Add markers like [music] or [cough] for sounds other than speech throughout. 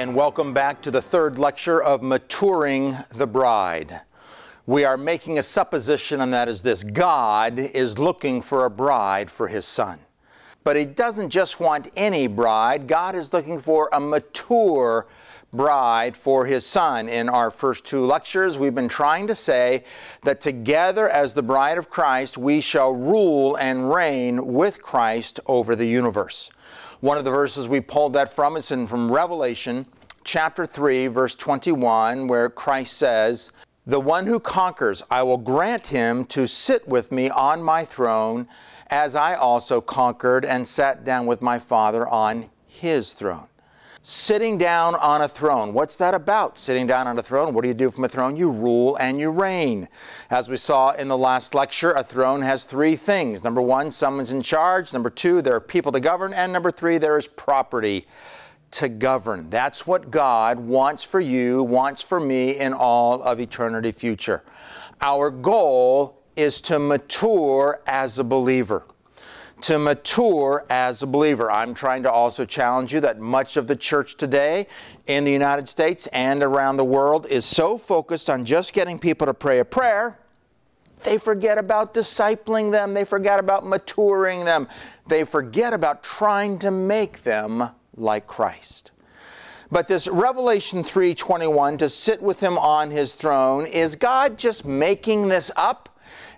And welcome back to the third lecture of Maturing the Bride. We are making a supposition, and that is this God is looking for a bride for his son. But he doesn't just want any bride, God is looking for a mature bride for his son. In our first two lectures, we've been trying to say that together as the bride of Christ, we shall rule and reign with Christ over the universe. One of the verses we pulled that from is in from Revelation chapter 3 verse 21 where Christ says, "The one who conquers, I will grant him to sit with me on my throne, as I also conquered and sat down with my Father on his throne." Sitting down on a throne. What's that about? Sitting down on a throne. What do you do from a throne? You rule and you reign. As we saw in the last lecture, a throne has three things. Number one, someone's in charge. Number two, there are people to govern. And number three, there is property to govern. That's what God wants for you, wants for me in all of eternity future. Our goal is to mature as a believer to mature as a believer. I'm trying to also challenge you that much of the church today in the United States and around the world is so focused on just getting people to pray a prayer. They forget about discipling them. They forget about maturing them. They forget about trying to make them like Christ. But this Revelation 3:21 to sit with him on his throne is God just making this up?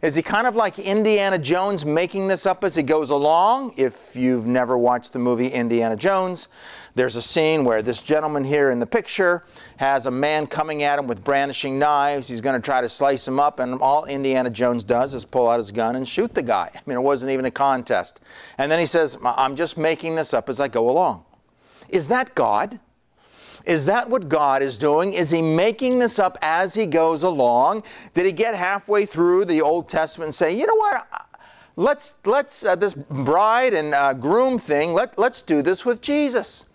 Is he kind of like Indiana Jones making this up as he goes along? If you've never watched the movie Indiana Jones, there's a scene where this gentleman here in the picture has a man coming at him with brandishing knives. He's going to try to slice him up, and all Indiana Jones does is pull out his gun and shoot the guy. [laughs] I mean, it wasn't even a contest. And then he says, I'm just making this up as I go along. Is that God? Is that what God is doing? Is He making this up as He goes along? Did He get halfway through the Old Testament and say, you know what? Let's, let's uh, this bride and uh, groom thing, let, let's do this with Jesus.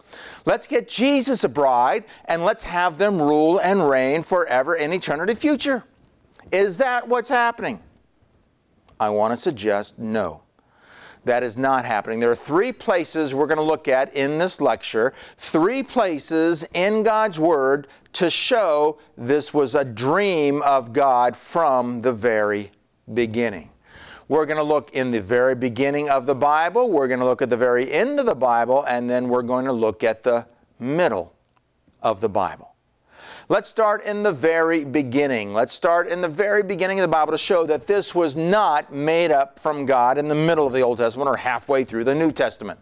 Let's get Jesus a bride and let's have them rule and reign forever in eternity future. Is that what's happening? I want to suggest no. That is not happening. There are three places we're going to look at in this lecture, three places in God's Word to show this was a dream of God from the very beginning. We're going to look in the very beginning of the Bible, we're going to look at the very end of the Bible, and then we're going to look at the middle of the Bible. Let's start in the very beginning. Let's start in the very beginning of the Bible to show that this was not made up from God in the middle of the Old Testament or halfway through the New Testament.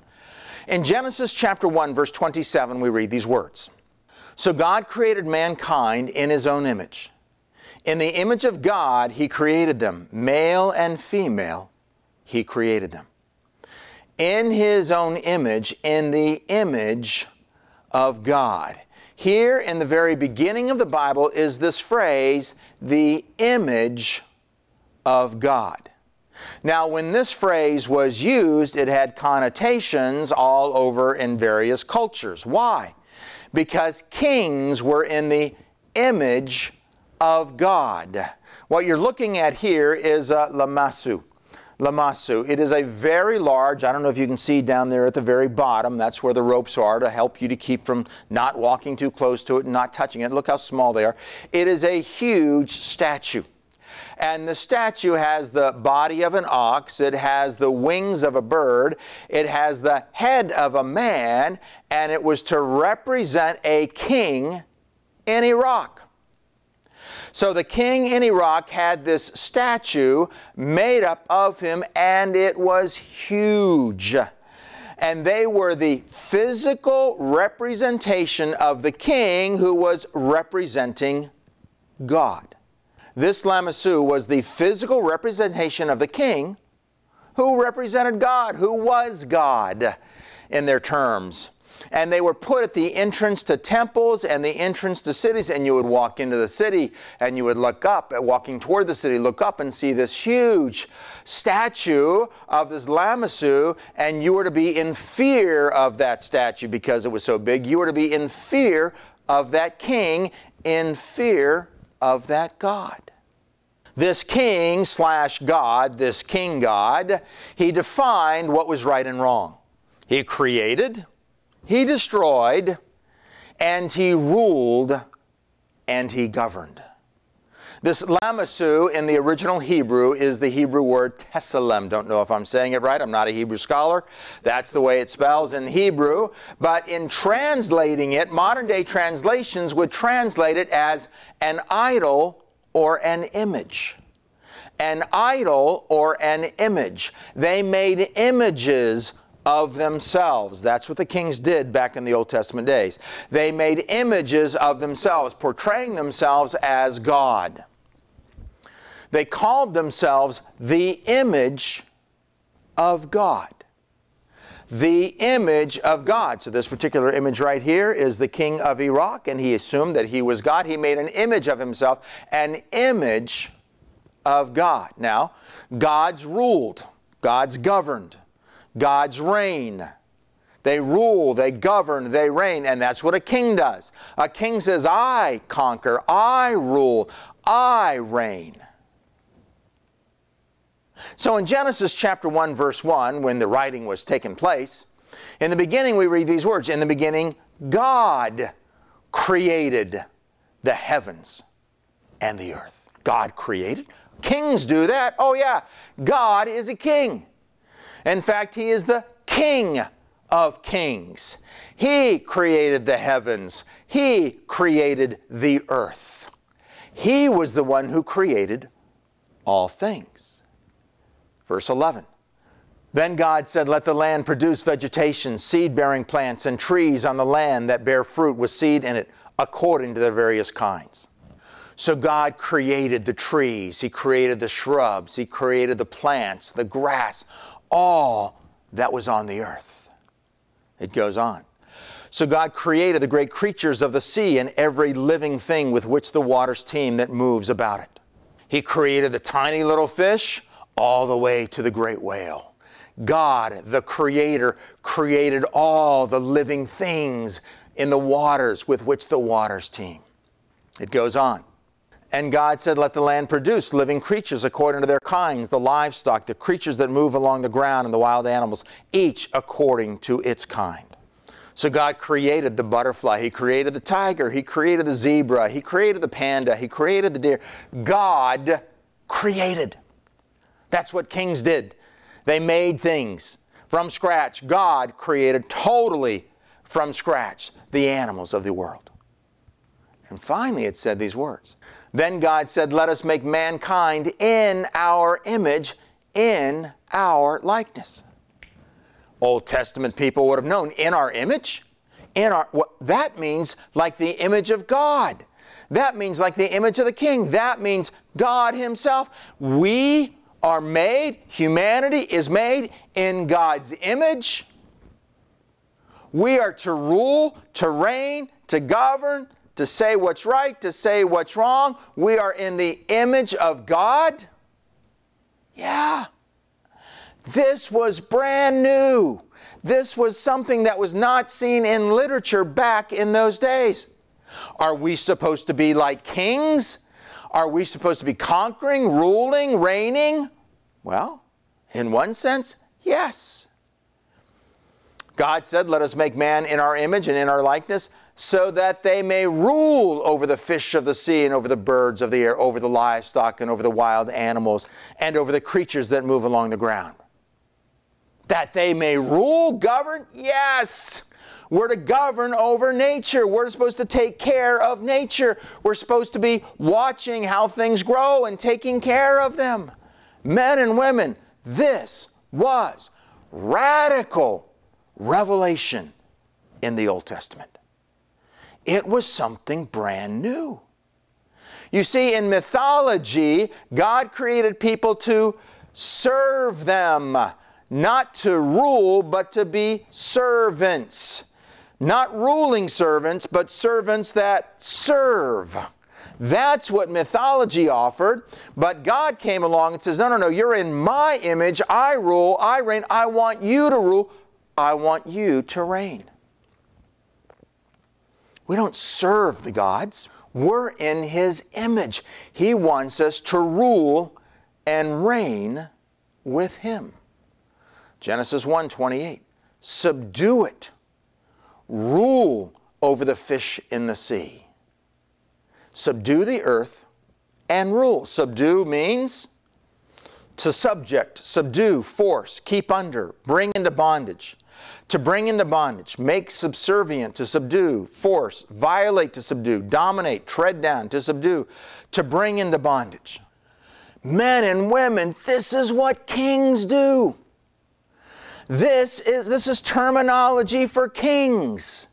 In Genesis chapter 1 verse 27 we read these words. So God created mankind in his own image. In the image of God he created them, male and female he created them. In his own image, in the image of God. Here in the very beginning of the Bible is this phrase, the image of God. Now, when this phrase was used, it had connotations all over in various cultures. Why? Because kings were in the image of God. What you're looking at here is uh, a lamassu. Lamassu. It is a very large, I don't know if you can see down there at the very bottom, that's where the ropes are to help you to keep from not walking too close to it and not touching it. Look how small they are. It is a huge statue. And the statue has the body of an ox, it has the wings of a bird, it has the head of a man, and it was to represent a king in Iraq. So the king in Iraq had this statue made up of him, and it was huge. And they were the physical representation of the king who was representing God. This lamassu was the physical representation of the king who represented God, who was God in their terms and they were put at the entrance to temples and the entrance to cities. And you would walk into the city and you would look up, uh, walking toward the city, look up and see this huge statue of this lamassu, and you were to be in fear of that statue because it was so big. You were to be in fear of that king, in fear of that God this king slash God, this king God, he defined what was right and wrong. He created, he destroyed, and he ruled and he governed. This Lamassu in the original Hebrew is the Hebrew word Tselem. Don't know if I'm saying it right. I'm not a Hebrew scholar. That's the way it spells in Hebrew. But in translating it, modern day translations would translate it as an idol or an image. An idol or an image. They made images of themselves. That's what the kings did back in the Old Testament days. They made images of themselves, portraying themselves as God. They called themselves the image of God. The image of God. So, this particular image right here is the king of Iraq, and he assumed that he was God. He made an image of himself, an image of God. Now, God's ruled, God's governed, God's reign. They rule, they govern, they reign, and that's what a king does. A king says, I conquer, I rule, I reign. So in Genesis chapter 1, verse 1, when the writing was taking place, in the beginning we read these words In the beginning, God created the heavens and the earth. God created. Kings do that. Oh, yeah. God is a king. In fact, He is the King of kings. He created the heavens, He created the earth. He was the one who created all things. Verse 11. Then God said, Let the land produce vegetation, seed bearing plants, and trees on the land that bear fruit with seed in it, according to their various kinds. So God created the trees, He created the shrubs, He created the plants, the grass, all that was on the earth. It goes on. So God created the great creatures of the sea and every living thing with which the waters teem that moves about it. He created the tiny little fish all the way to the great whale. God, the Creator, created all the living things in the waters with which the waters teem. It goes on. And God said, Let the land produce living creatures according to their kinds, the livestock, the creatures that move along the ground, and the wild animals, each according to its kind. So God created the butterfly, He created the tiger, He created the zebra, He created the panda, He created the deer. God created. That's what kings did. They made things from scratch. God created totally from scratch the animals of the world. And finally, it said these words Then God said, Let us make mankind in our image, in our likeness. Old Testament people would have known in our image. In our what that means like the image of God. That means like the image of the king. That means God himself. We are made, humanity is made in God's image. We are to rule, to reign, to govern, to say what's right, to say what's wrong. We are in the image of God. Yeah. This was brand new. This was something that was not seen in literature back in those days. Are we supposed to be like kings? Are we supposed to be conquering, ruling, reigning? Well, in one sense, yes. God said, Let us make man in our image and in our likeness, so that they may rule over the fish of the sea and over the birds of the air, over the livestock and over the wild animals, and over the creatures that move along the ground. That they may rule, govern? Yes. We're to govern over nature. We're supposed to take care of nature. We're supposed to be watching how things grow and taking care of them men and women, this was radical revelation in the Old Testament. It was something brand new. You see, in mythology, God created people to serve them, not to rule, but to be servants. Not ruling servants, but servants that serve. That's what mythology offered. But God came along and says, No, no, no, you're in my image. I rule, I reign. I want you to rule. I want you to reign. We don't serve the gods. We're in His image. He wants us to rule and reign with Him. Genesis 1 28. Subdue it, rule over the fish in the sea. Subdue the earth and rule. Subdue means to subject, subdue, force, keep under, bring into bondage. To bring into bondage, make subservient, to subdue, force, violate, to subdue, dominate, tread down, to subdue, to bring into bondage. Men and women, this is what kings do. This is, this is terminology for kings.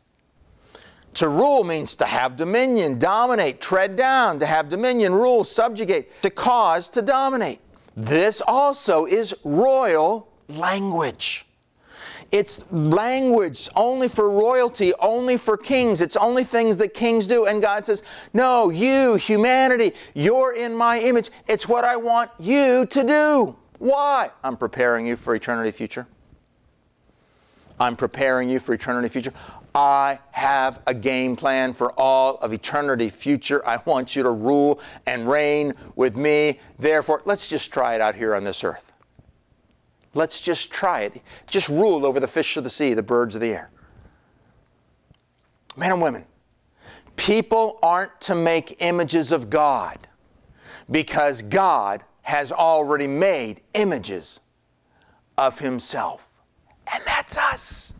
To rule means to have dominion, dominate, tread down, to have dominion, rule, subjugate, to cause, to dominate. This also is royal language. It's language only for royalty, only for kings. It's only things that kings do. And God says, No, you, humanity, you're in my image. It's what I want you to do. Why? I'm preparing you for eternity future. I'm preparing you for eternity future. I have a game plan for all of eternity future. I want you to rule and reign with me. Therefore, let's just try it out here on this earth. Let's just try it. Just rule over the fish of the sea, the birds of the air. Men and women, people aren't to make images of God because God has already made images of Himself. And that's us.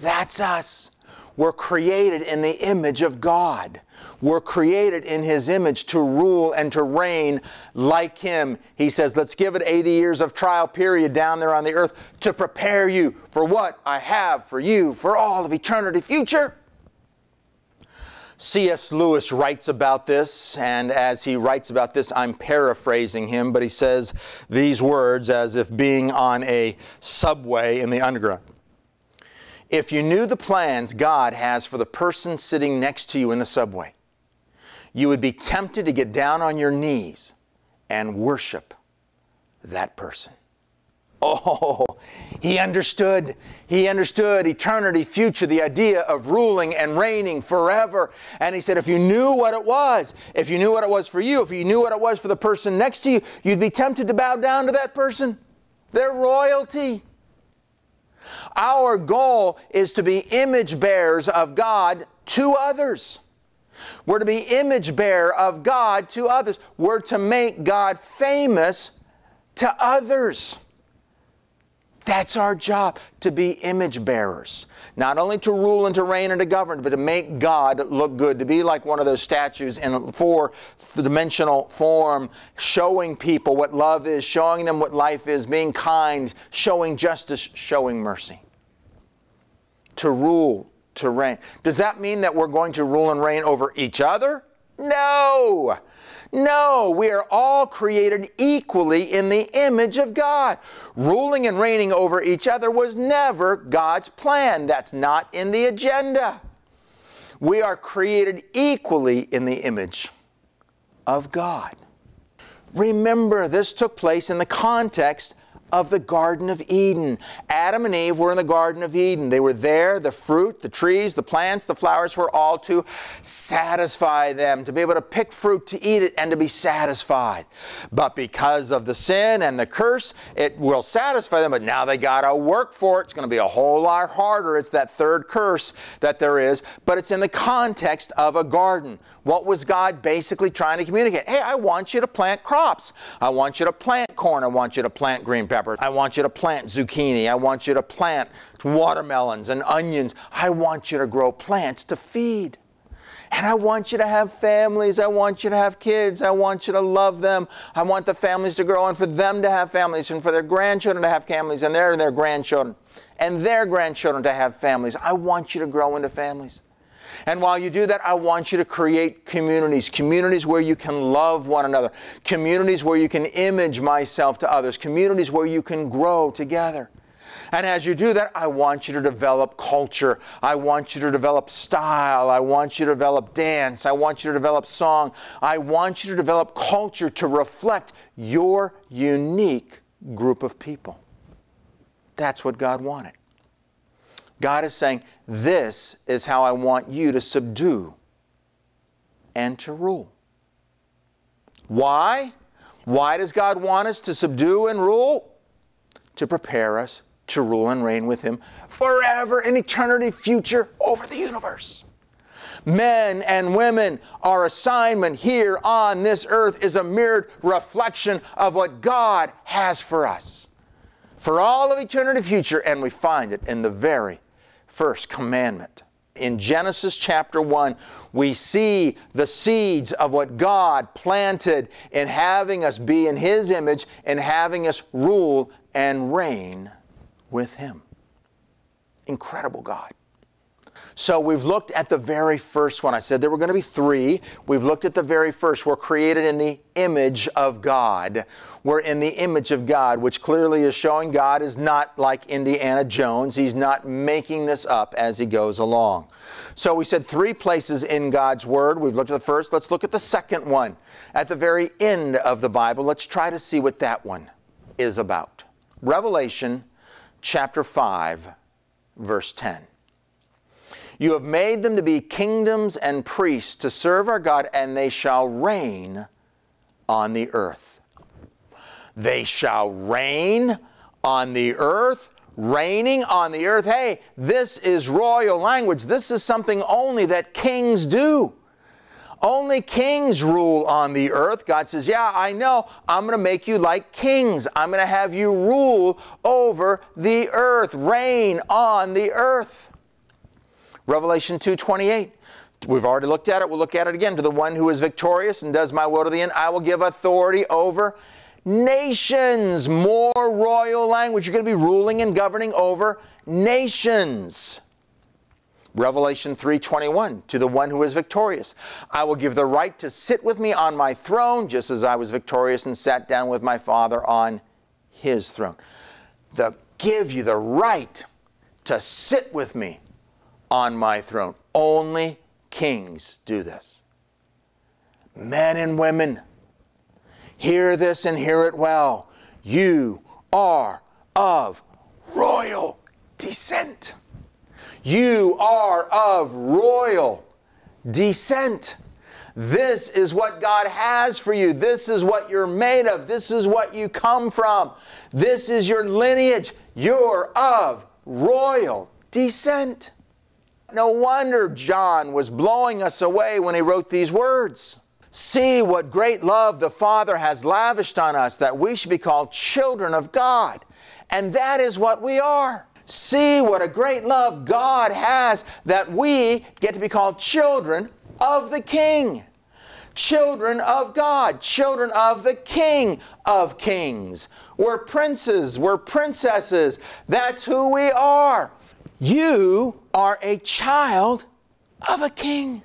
That's us. We're created in the image of God. We're created in His image to rule and to reign like Him. He says, let's give it 80 years of trial period down there on the earth to prepare you for what I have for you for all of eternity future. C.S. Lewis writes about this, and as he writes about this, I'm paraphrasing him, but he says these words as if being on a subway in the underground. If you knew the plans God has for the person sitting next to you in the subway, you would be tempted to get down on your knees and worship that person. Oh, he understood. He understood eternity, future, the idea of ruling and reigning forever. And he said, if you knew what it was, if you knew what it was for you, if you knew what it was for the person next to you, you'd be tempted to bow down to that person. Their royalty. Our goal is to be image bearers of God to others. We're to be image bearer of God to others. We're to make God famous to others. That's our job, to be image bearers. Not only to rule and to reign and to govern, but to make God look good, to be like one of those statues in four dimensional form, showing people what love is, showing them what life is, being kind, showing justice, showing mercy. To rule, to reign. Does that mean that we're going to rule and reign over each other? No. No, we are all created equally in the image of God. Ruling and reigning over each other was never God's plan. That's not in the agenda. We are created equally in the image of God. Remember, this took place in the context of the Garden of Eden. Adam and Eve were in the Garden of Eden. They were there. The fruit, the trees, the plants, the flowers were all to satisfy them, to be able to pick fruit, to eat it, and to be satisfied. But because of the sin and the curse, it will satisfy them, but now they got to work for it. It's going to be a whole lot harder. It's that third curse that there is, but it's in the context of a garden. What was God basically trying to communicate? Hey, I want you to plant crops. I want you to plant corn. I want you to plant green pepper I want you to plant zucchini. I want you to plant watermelons and onions. I want you to grow plants to feed. And I want you to have families. I want you to have kids. I want you to love them. I want the families to grow and for them to have families and for their grandchildren to have families and their, their grandchildren and their grandchildren to have families. I want you to grow into families. And while you do that, I want you to create communities, communities where you can love one another, communities where you can image myself to others, communities where you can grow together. And as you do that, I want you to develop culture. I want you to develop style. I want you to develop dance. I want you to develop song. I want you to develop culture to reflect your unique group of people. That's what God wanted. God is saying, This is how I want you to subdue and to rule. Why? Why does God want us to subdue and rule? To prepare us to rule and reign with him forever in eternity future over the universe. Men and women, our assignment here on this earth is a mirrored reflection of what God has for us for all of eternity future, and we find it in the very first commandment. In Genesis chapter 1, we see the seeds of what God planted in having us be in His image and having us rule and reign with Him. Incredible God. So we've looked at the very first one. I said there were going to be three. We've looked at the very first. We're created in the image of God. We're in the image of God, which clearly is showing God is not like Indiana Jones. He's not making this up as he goes along. So we said three places in God's Word. We've looked at the first. Let's look at the second one. At the very end of the Bible, let's try to see what that one is about. Revelation chapter 5, verse 10. You have made them to be kingdoms and priests to serve our God, and they shall reign on the earth. They shall reign on the earth, reigning on the earth. Hey, this is royal language. This is something only that kings do. Only kings rule on the earth. God says, Yeah, I know. I'm going to make you like kings. I'm going to have you rule over the earth, reign on the earth. Revelation 2:28. We've already looked at it. We'll look at it again. To the one who is victorious and does my will to the end, I will give authority over nations. More royal language. You're going to be ruling and governing over nations. Revelation 3:21 to the one who is victorious I will give the right to sit with me on my throne just as I was victorious and sat down with my father on his throne. The give you the right to sit with me on my throne. Only kings do this. Men and women, hear this and hear it well. You are of royal descent. You are of royal descent. This is what God has for you. This is what you're made of. This is what you come from. This is your lineage. You're of royal descent. No wonder John was blowing us away when he wrote these words. See what great love the Father has lavished on us that we should be called children of God. And that is what we are. See what a great love God has that we get to be called children of the King. Children of God, children of the King of Kings. We're princes, we're princesses. That's who we are. You are a child of a king.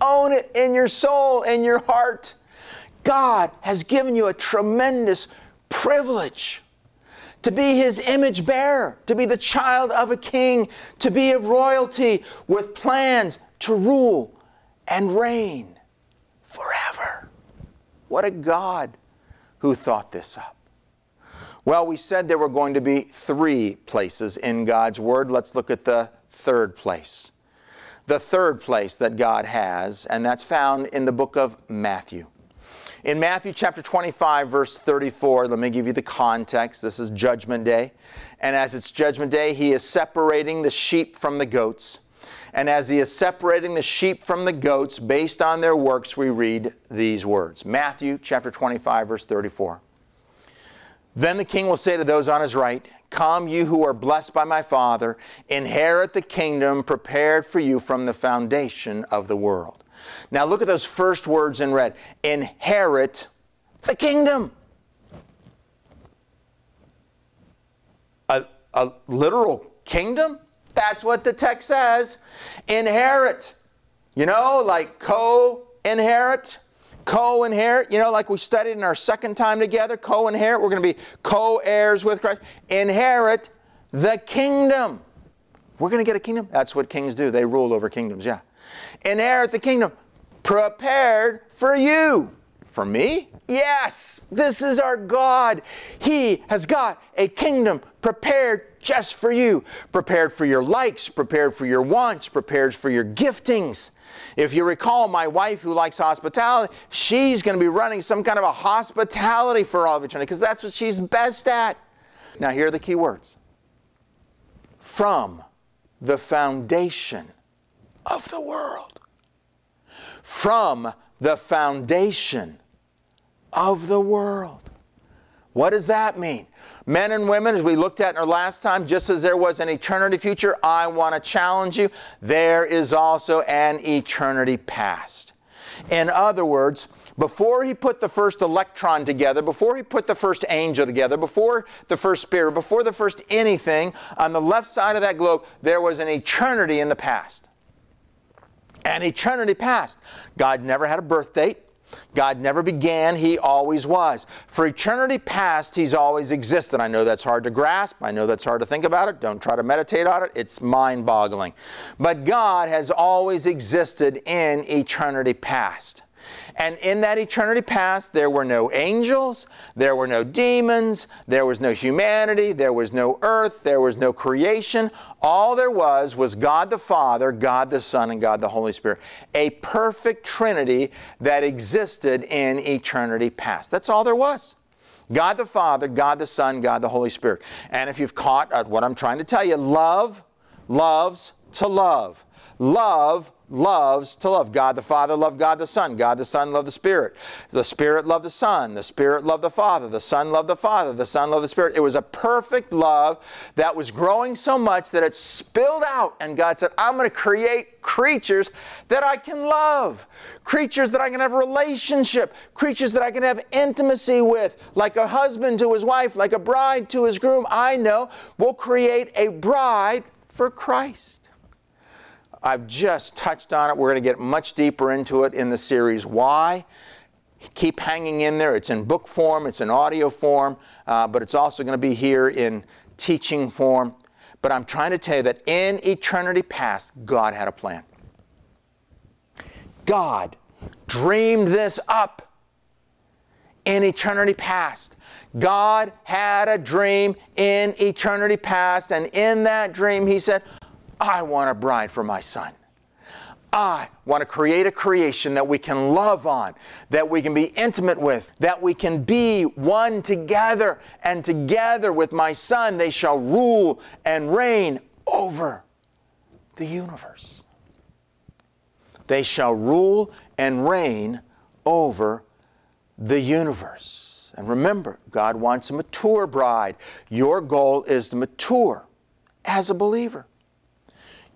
Own it in your soul, in your heart. God has given you a tremendous privilege to be his image bearer, to be the child of a king, to be of royalty with plans to rule and reign forever. What a God who thought this up. Well, we said there were going to be three places in God's Word. Let's look at the third place. The third place that God has, and that's found in the book of Matthew. In Matthew chapter 25, verse 34, let me give you the context. This is Judgment Day. And as it's Judgment Day, he is separating the sheep from the goats. And as he is separating the sheep from the goats based on their works, we read these words Matthew chapter 25, verse 34. Then the king will say to those on his right, Come, you who are blessed by my Father, inherit the kingdom prepared for you from the foundation of the world. Now look at those first words in red inherit the kingdom. A, a literal kingdom? That's what the text says. Inherit. You know, like co inherit co inherit, you know, like we studied in our second time together, co inherit. We're going to be co heirs with Christ. Inherit the kingdom. We're going to get a kingdom. That's what kings do. They rule over kingdoms, yeah. Inherit the kingdom prepared for you. For me? Yes, this is our God. He has got a kingdom prepared just for you. Prepared for your likes, prepared for your wants, prepared for your giftings. If you recall, my wife who likes hospitality, she's going to be running some kind of a hospitality for all of eternity because that's what she's best at. Now, here are the key words from the foundation of the world. From the foundation of the world. What does that mean? Men and women, as we looked at in our last time, just as there was an eternity future, I want to challenge you, there is also an eternity past. In other words, before he put the first electron together, before he put the first angel together, before the first spirit, before the first anything, on the left side of that globe, there was an eternity in the past. An eternity past. God never had a birth date. God never began, He always was. For eternity past, He's always existed. I know that's hard to grasp. I know that's hard to think about it. Don't try to meditate on it. It's mind boggling. But God has always existed in eternity past. And in that eternity past, there were no angels, there were no demons, there was no humanity, there was no earth, there was no creation. All there was was God the Father, God the Son, and God the Holy Spirit. A perfect Trinity that existed in eternity past. That's all there was. God the Father, God the Son, God the Holy Spirit. And if you've caught uh, what I'm trying to tell you, love loves to love. Love loves to love. God the Father loved God the Son. God the Son loved the Spirit. The Spirit loved the Son. The Spirit loved the Father. The Son loved the Father. The Son loved the Spirit. It was a perfect love that was growing so much that it spilled out. And God said, I'm going to create creatures that I can love, creatures that I can have a relationship, creatures that I can have intimacy with, like a husband to his wife, like a bride to his groom. I know we'll create a bride for Christ. I've just touched on it. We're going to get much deeper into it in the series. Why? Keep hanging in there. It's in book form, it's in audio form, uh, but it's also going to be here in teaching form. But I'm trying to tell you that in eternity past, God had a plan. God dreamed this up in eternity past. God had a dream in eternity past, and in that dream, He said, I want a bride for my son. I want to create a creation that we can love on, that we can be intimate with, that we can be one together. And together with my son, they shall rule and reign over the universe. They shall rule and reign over the universe. And remember, God wants a mature bride. Your goal is to mature as a believer.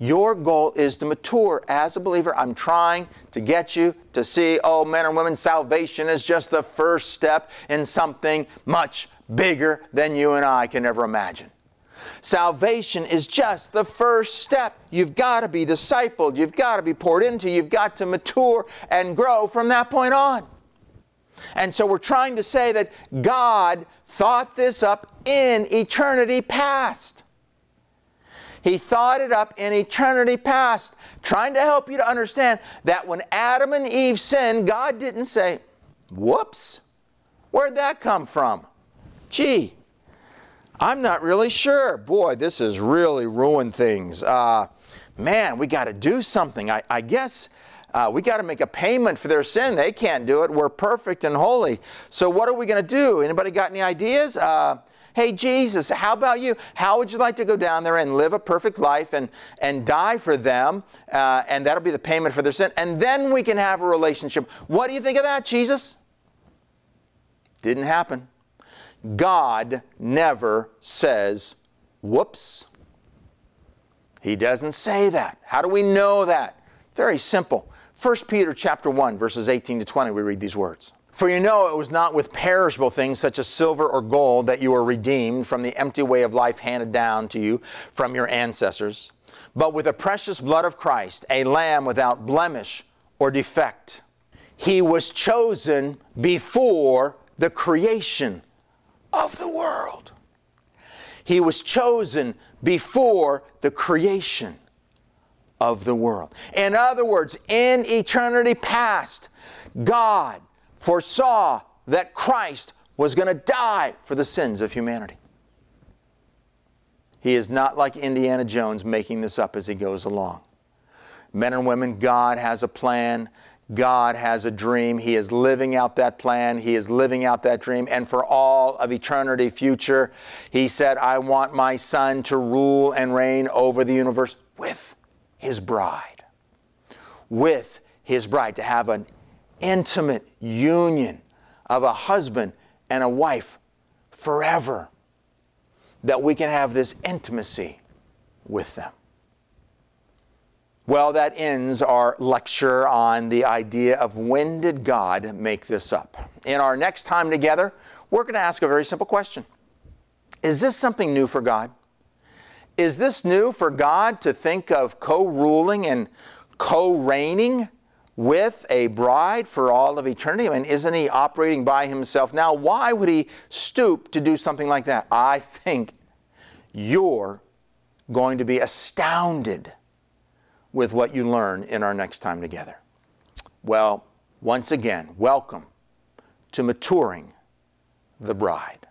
Your goal is to mature as a believer. I'm trying to get you to see, oh, men and women, salvation is just the first step in something much bigger than you and I can ever imagine. Salvation is just the first step. You've got to be discipled, you've got to be poured into, you've got to mature and grow from that point on. And so we're trying to say that God thought this up in eternity past. He thought it up in eternity past, trying to help you to understand that when Adam and Eve sinned, God didn't say, Whoops, where'd that come from? Gee, I'm not really sure. Boy, this has really ruined things. Uh, man, we got to do something. I, I guess uh, we got to make a payment for their sin. They can't do it. We're perfect and holy. So what are we going to do? Anybody got any ideas? Uh, Hey, Jesus, how about you? How would you like to go down there and live a perfect life and, and die for them? Uh, and that'll be the payment for their sin. And then we can have a relationship. What do you think of that, Jesus? Didn't happen. God never says, whoops. He doesn't say that. How do we know that? Very simple. 1 Peter chapter 1 verses 18 to 20 we read these words. For you know it was not with perishable things such as silver or gold that you were redeemed from the empty way of life handed down to you from your ancestors, but with the precious blood of Christ, a lamb without blemish or defect. He was chosen before the creation of the world. He was chosen before the creation of the world. In other words, in eternity past, God foresaw that Christ was going to die for the sins of humanity. He is not like Indiana Jones making this up as he goes along. Men and women, God has a plan. God has a dream. He is living out that plan. He is living out that dream. And for all of eternity future, He said, I want my Son to rule and reign over the universe with His bride. With His bride, to have an intimate union of a husband and a wife forever. That we can have this intimacy with them. Well, that ends our lecture on the idea of when did God make this up. In our next time together, we're going to ask a very simple question Is this something new for God? Is this new for God to think of co ruling and co reigning with a bride for all of eternity? I mean, isn't He operating by Himself now? Why would He stoop to do something like that? I think you're going to be astounded with what you learn in our next time together. Well, once again, welcome to maturing the bride.